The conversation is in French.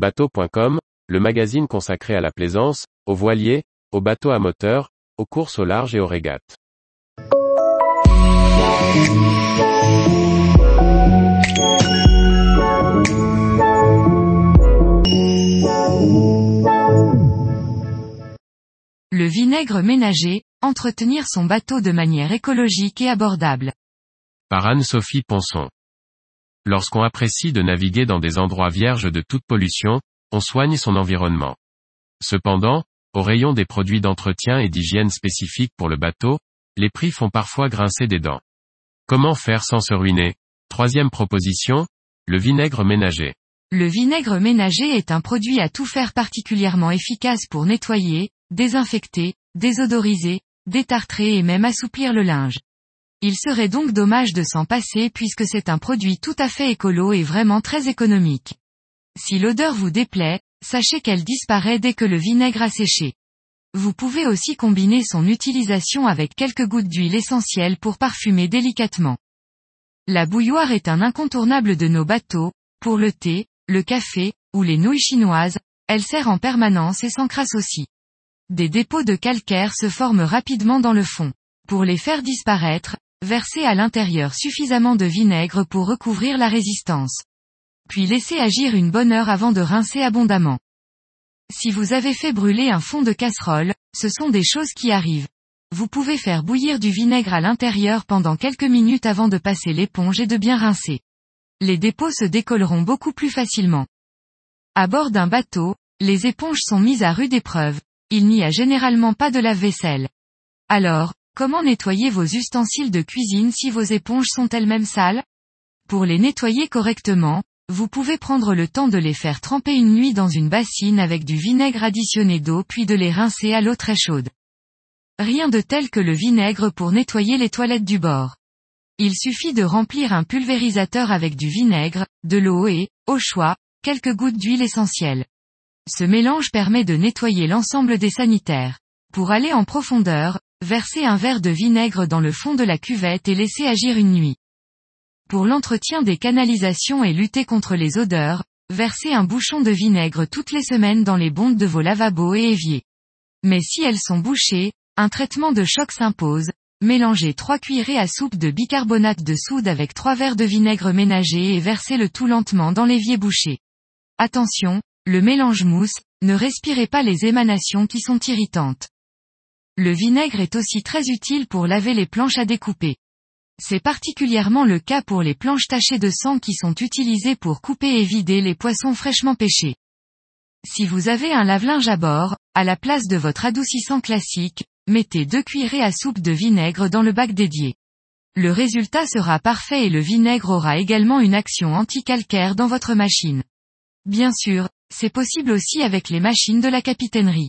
Bateau.com, le magazine consacré à la plaisance, aux voiliers, aux bateaux à moteur, aux courses au large et aux régates. Le vinaigre ménager, entretenir son bateau de manière écologique et abordable. Par Anne-Sophie Ponson. Lorsqu'on apprécie de naviguer dans des endroits vierges de toute pollution, on soigne son environnement. Cependant, au rayon des produits d'entretien et d'hygiène spécifiques pour le bateau, les prix font parfois grincer des dents. Comment faire sans se ruiner? Troisième proposition, le vinaigre ménager. Le vinaigre ménager est un produit à tout faire particulièrement efficace pour nettoyer, désinfecter, désodoriser, détartrer et même assouplir le linge. Il serait donc dommage de s'en passer puisque c'est un produit tout à fait écolo et vraiment très économique. Si l'odeur vous déplaît, sachez qu'elle disparaît dès que le vinaigre a séché. Vous pouvez aussi combiner son utilisation avec quelques gouttes d'huile essentielle pour parfumer délicatement. La bouilloire est un incontournable de nos bateaux, pour le thé, le café, ou les nouilles chinoises, elle sert en permanence et s'encrasse aussi. Des dépôts de calcaire se forment rapidement dans le fond. Pour les faire disparaître, versez à l'intérieur suffisamment de vinaigre pour recouvrir la résistance. Puis laissez agir une bonne heure avant de rincer abondamment. Si vous avez fait brûler un fond de casserole, ce sont des choses qui arrivent. Vous pouvez faire bouillir du vinaigre à l'intérieur pendant quelques minutes avant de passer l'éponge et de bien rincer. Les dépôts se décolleront beaucoup plus facilement. À bord d'un bateau, les éponges sont mises à rude épreuve, il n'y a généralement pas de lave-vaisselle. Alors, comment nettoyer vos ustensiles de cuisine si vos éponges sont elles-mêmes sales? Pour les nettoyer correctement, vous pouvez prendre le temps de les faire tremper une nuit dans une bassine avec du vinaigre additionné d'eau puis de les rincer à l'eau très chaude. Rien de tel que le vinaigre pour nettoyer les toilettes du bord. Il suffit de remplir un pulvérisateur avec du vinaigre, de l'eau et, au choix, quelques gouttes d'huile essentielle. Ce mélange permet de nettoyer l'ensemble des sanitaires. Pour aller en profondeur, versez un verre de vinaigre dans le fond de la cuvette et laissez agir une nuit. Pour l'entretien des canalisations et lutter contre les odeurs, versez un bouchon de vinaigre toutes les semaines dans les bondes de vos lavabos et éviers. Mais si elles sont bouchées, un traitement de choc s'impose, mélangez 3 cuillerées à soupe de bicarbonate de soude avec 3 verres de vinaigre ménager et versez le tout lentement dans l'évier bouché. Attention, le mélange mousse, ne respirez pas les émanations qui sont irritantes. Le vinaigre est aussi très utile pour laver les planches à découper. C'est particulièrement le cas pour les planches tachées de sang qui sont utilisées pour couper et vider les poissons fraîchement pêchés. Si vous avez un lave-linge à bord, à la place de votre adoucissant classique, mettez deux cuillerées à soupe de vinaigre dans le bac dédié. Le résultat sera parfait et le vinaigre aura également une action anti-calcaire dans votre machine. Bien sûr, c'est possible aussi avec les machines de la capitainerie.